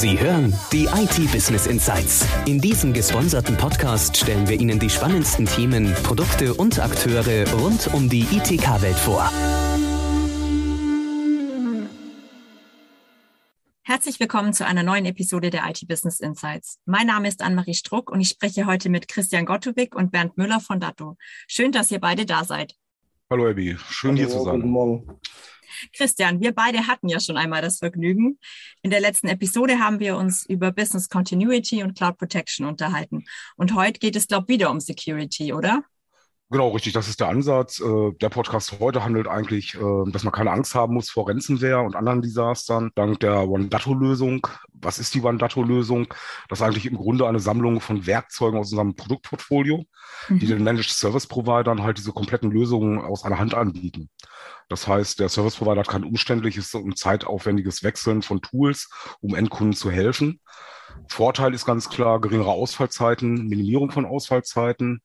Sie hören die IT Business Insights. In diesem gesponserten Podcast stellen wir Ihnen die spannendsten Themen, Produkte und Akteure rund um die ITK-Welt vor. Herzlich willkommen zu einer neuen Episode der IT Business Insights. Mein Name ist Anne-Marie Struck und ich spreche heute mit Christian Gottowig und Bernd Müller von Datto. Schön, dass ihr beide da seid. Hallo Abby, schön Hallo, hier zu sein. Guten Morgen. Christian, wir beide hatten ja schon einmal das Vergnügen. In der letzten Episode haben wir uns über Business Continuity und Cloud Protection unterhalten. Und heute geht es, glaube ich, wieder um Security, oder? Genau, richtig, das ist der Ansatz. Äh, der Podcast heute handelt eigentlich, äh, dass man keine Angst haben muss vor Ransomware und anderen Desastern, dank der One-Dato-Lösung. Was ist die One-Dato-Lösung? Das ist eigentlich im Grunde eine Sammlung von Werkzeugen aus unserem Produktportfolio, mhm. die den Managed Service Providern halt diese kompletten Lösungen aus einer Hand anbieten. Das heißt, der Service Provider hat kein umständliches und zeitaufwendiges Wechseln von Tools, um Endkunden zu helfen. Vorteil ist ganz klar geringere Ausfallzeiten, Minimierung von Ausfallzeiten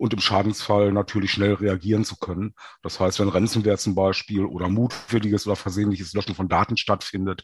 und im Schadensfall natürlich schnell reagieren zu können. Das heißt, wenn Ransomware zum Beispiel oder mutwilliges oder versehentliches Löschen von Daten stattfindet,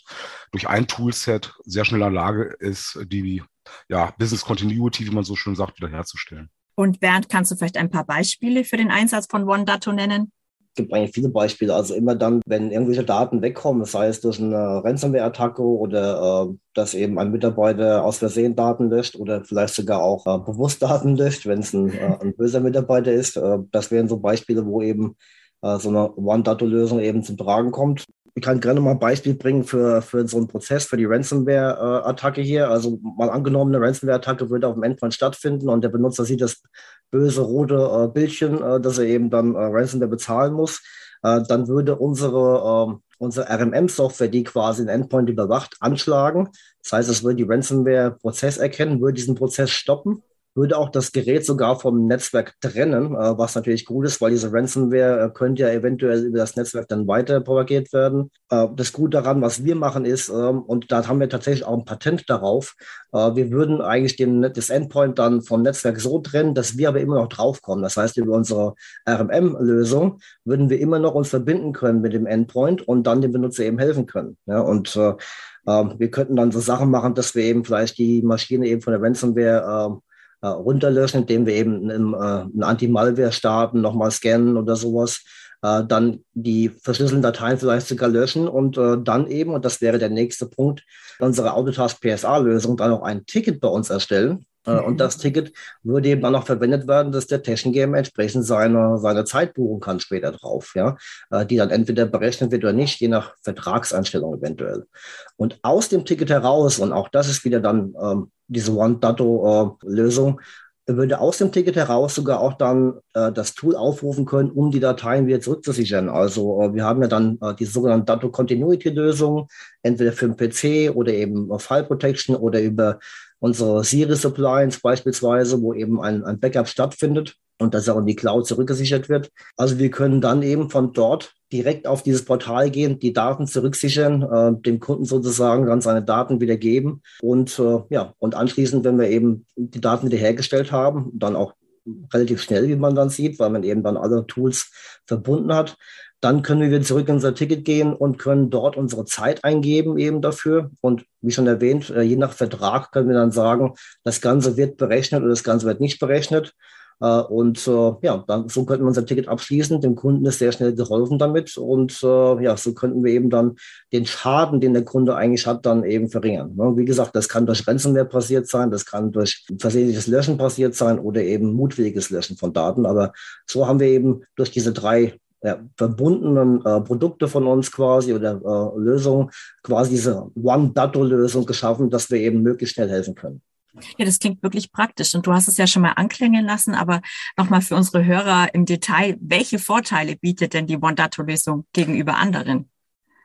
durch ein Toolset sehr schnell in der Lage ist, die ja, Business Continuity, wie man so schön sagt, wiederherzustellen. Und Bernd, kannst du vielleicht ein paar Beispiele für den Einsatz von OneDato nennen? Gibt eigentlich viele Beispiele. Also immer dann, wenn irgendwelche Daten wegkommen, sei es durch eine Ransomware-Attacke oder äh, dass eben ein Mitarbeiter aus Versehen Daten löscht oder vielleicht sogar auch äh, bewusst Daten löscht, wenn es ein, äh, ein, böser Mitarbeiter ist. Äh, das wären so Beispiele, wo eben äh, so eine One-Data-Lösung eben zum Tragen kommt. Ich kann gerne mal ein Beispiel bringen für, für so einen Prozess, für die Ransomware-Attacke hier. Also mal angenommen, eine Ransomware-Attacke würde auf dem Endpoint stattfinden und der Benutzer sieht das böse rote äh, Bildchen, äh, dass er eben dann äh, Ransomware bezahlen muss. Dann würde unsere, äh, unsere RMM-Software, die quasi den Endpoint überwacht, anschlagen. Das heißt, es würde die Ransomware-Prozess erkennen, würde diesen Prozess stoppen würde auch das Gerät sogar vom Netzwerk trennen, äh, was natürlich gut ist, weil diese Ransomware äh, könnte ja eventuell über das Netzwerk dann weiter propagiert werden. Äh, das Gute daran, was wir machen, ist, ähm, und da haben wir tatsächlich auch ein Patent darauf, wir würden eigentlich den, das Endpoint dann vom Netzwerk so trennen, dass wir aber immer noch draufkommen. Das heißt, über unsere RMM-Lösung würden wir immer noch uns verbinden können mit dem Endpoint und dann dem Benutzer eben helfen können. Ja, und äh, wir könnten dann so Sachen machen, dass wir eben vielleicht die Maschine eben von der Ransomware äh, runterlöschen, indem wir eben einen, äh, einen Anti-Malware starten, nochmal scannen oder sowas, äh, dann die verschlüsselten Dateien vielleicht sogar löschen und äh, dann eben, und das wäre der nächste Punkt, unsere Autotask PSA-Lösung dann auch ein Ticket bei uns erstellen. Äh, und das Ticket würde eben dann noch verwendet werden, dass der Taschengame entsprechend seine, seine Zeit buchen kann später drauf, ja, äh, die dann entweder berechnet wird oder nicht, je nach Vertragseinstellung eventuell. Und aus dem Ticket heraus, und auch das ist wieder dann ähm, diese One-Dato-Lösung, würde aus dem Ticket heraus sogar auch dann äh, das Tool aufrufen können, um die Dateien wieder zurückzusichern. Also äh, wir haben ja dann äh, die sogenannte Dato Continuity Lösung, entweder für den PC oder eben File Protection oder über unsere Series Appliance beispielsweise, wo eben ein, ein Backup stattfindet und das auch in die Cloud zurückgesichert wird. Also wir können dann eben von dort direkt auf dieses Portal gehen, die Daten zurücksichern, äh, dem Kunden sozusagen dann seine Daten wieder geben und äh, ja, und anschließend, wenn wir eben die Daten wiederhergestellt haben, dann auch relativ schnell, wie man dann sieht, weil man eben dann alle Tools verbunden hat, dann können wir wieder zurück in unser Ticket gehen und können dort unsere Zeit eingeben eben dafür. Und wie schon erwähnt, äh, je nach Vertrag können wir dann sagen, das Ganze wird berechnet oder das Ganze wird nicht berechnet. Äh, und äh, ja, dann, so könnten wir unser Ticket abschließen. Dem Kunden ist sehr schnell geholfen damit. Und ja, so könnten wir eben dann den Schaden, den der Kunde eigentlich hat, dann eben verringern. Ne? Wie gesagt, das kann durch Ransomware passiert sein, das kann durch versehentliches Löschen passiert sein oder eben mutwilliges Löschen von Daten. Aber so haben wir eben durch diese drei ja, verbundenen äh, Produkte von uns quasi oder äh, Lösungen, quasi diese One-Dato-Lösung geschaffen, dass wir eben möglichst schnell helfen können. Ja, das klingt wirklich praktisch. Und du hast es ja schon mal anklingen lassen, aber nochmal für unsere Hörer im Detail, welche Vorteile bietet denn die One-Dato-Lösung gegenüber anderen?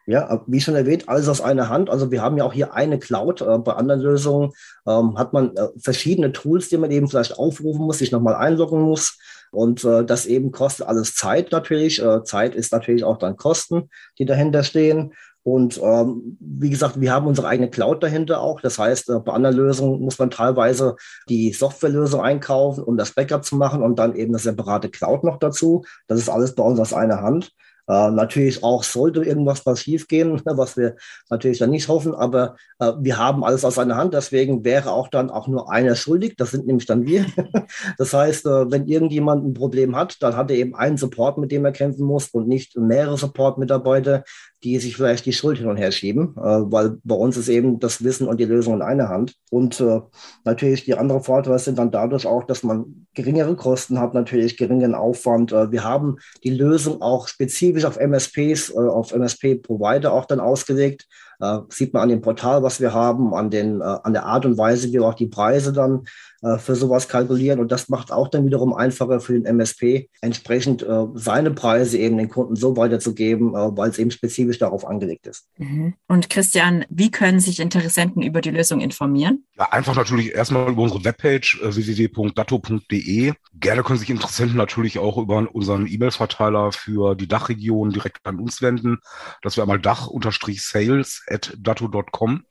Ja, wie schon erwähnt, alles aus einer Hand. Also wir haben ja auch hier eine Cloud. Äh, bei anderen Lösungen ähm, hat man äh, verschiedene Tools, die man eben vielleicht aufrufen muss, sich nochmal einloggen muss. Und äh, das eben kostet alles Zeit natürlich. Äh, Zeit ist natürlich auch dann Kosten, die dahinter stehen. Und ähm, wie gesagt, wir haben unsere eigene Cloud dahinter auch. Das heißt, äh, bei anderen Lösungen muss man teilweise die Softwarelösung einkaufen, um das Backup zu machen und dann eben eine separate Cloud noch dazu. Das ist alles bei uns aus einer Hand. Äh, natürlich auch sollte irgendwas schief gehen, was wir natürlich dann nicht hoffen, aber äh, wir haben alles aus einer Hand, deswegen wäre auch dann auch nur einer schuldig, das sind nämlich dann wir. das heißt, äh, wenn irgendjemand ein Problem hat, dann hat er eben einen Support, mit dem er kämpfen muss und nicht mehrere Support-Mitarbeiter, die sich vielleicht die Schuld hin und her schieben, äh, weil bei uns ist eben das Wissen und die Lösung in einer Hand. Und äh, natürlich die anderen Vorteile sind dann dadurch auch, dass man geringere Kosten hat, natürlich geringen Aufwand. Äh, wir haben die Lösung auch spezifisch auf MSPs, äh, auf MSP-Provider auch dann ausgelegt. Äh, sieht man an dem Portal, was wir haben, an, den, äh, an der Art und Weise, wie wir auch die Preise dann äh, für sowas kalkulieren. Und das macht auch dann wiederum einfacher für den MSP, entsprechend äh, seine Preise eben den Kunden so weiterzugeben, äh, weil es eben spezifisch darauf angelegt ist. Mhm. Und Christian, wie können sich Interessenten über die Lösung informieren? Ja, einfach natürlich erstmal über unsere Webpage äh, www.datto.de. Gerne können sich Interessenten natürlich auch über unseren E-Mail-Verteiler für die Dachregion direkt an uns wenden. Das wäre einmal dach-sales at datto.com.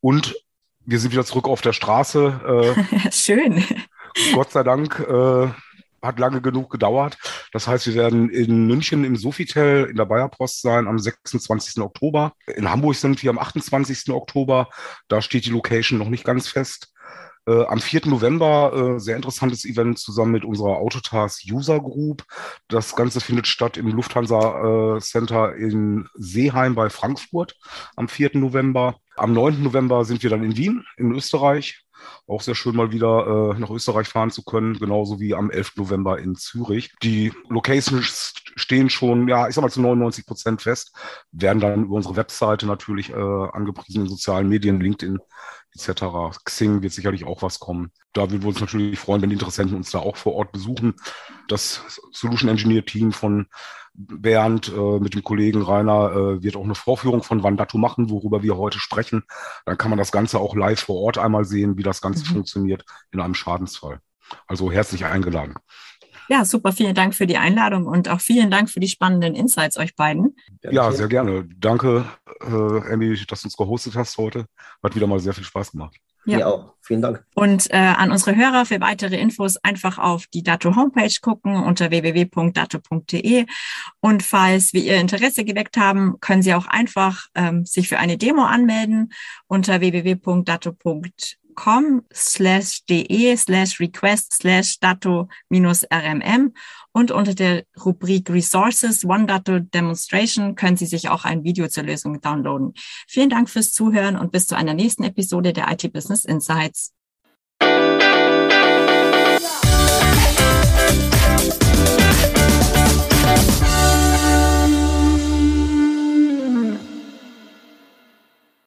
Und wir sind wieder zurück auf der Straße. Äh, Schön. Gott sei Dank äh, hat lange genug gedauert. Das heißt, wir werden in München im Sofitel in der Bayerpost sein am 26. Oktober. In Hamburg sind wir am 28. Oktober. Da steht die Location noch nicht ganz fest. Äh, am 4. November äh, sehr interessantes Event zusammen mit unserer Autotars User Group. Das Ganze findet statt im Lufthansa äh, Center in Seeheim bei Frankfurt am 4. November. Am 9. November sind wir dann in Wien, in Österreich. Auch sehr schön mal wieder äh, nach Österreich fahren zu können, genauso wie am 11. November in Zürich. Die Locations stehen schon, ja, ich sag mal zu 99 Prozent fest, werden dann über unsere Webseite natürlich äh, angepriesen in sozialen Medien, LinkedIn etc. Xing wird sicherlich auch was kommen. Da würden wir uns natürlich freuen, wenn die Interessenten uns da auch vor Ort besuchen. Das Solution Engineer Team von Bernd äh, mit dem Kollegen Rainer äh, wird auch eine Vorführung von Vandatu machen, worüber wir heute sprechen. Dann kann man das Ganze auch live vor Ort einmal sehen, wie das Ganze mhm. funktioniert in einem Schadensfall. Also herzlich eingeladen. Ja, super. Vielen Dank für die Einladung und auch vielen Dank für die spannenden Insights euch beiden. Ja, sehr gerne. Danke, äh, Emmy, dass du uns gehostet hast heute. Hat wieder mal sehr viel Spaß gemacht. Ja, auch. Vielen Dank. Und äh, an unsere Hörer für weitere Infos einfach auf die Dato Homepage gucken unter www.dato.de. Und falls wir Ihr Interesse geweckt haben, können Sie auch einfach ähm, sich für eine Demo anmelden unter www.dato.de com slash de slash request slash dato minus rmm und unter der Rubrik Resources One Dato Demonstration können Sie sich auch ein Video zur Lösung downloaden. Vielen Dank fürs Zuhören und bis zu einer nächsten Episode der IT Business Insights.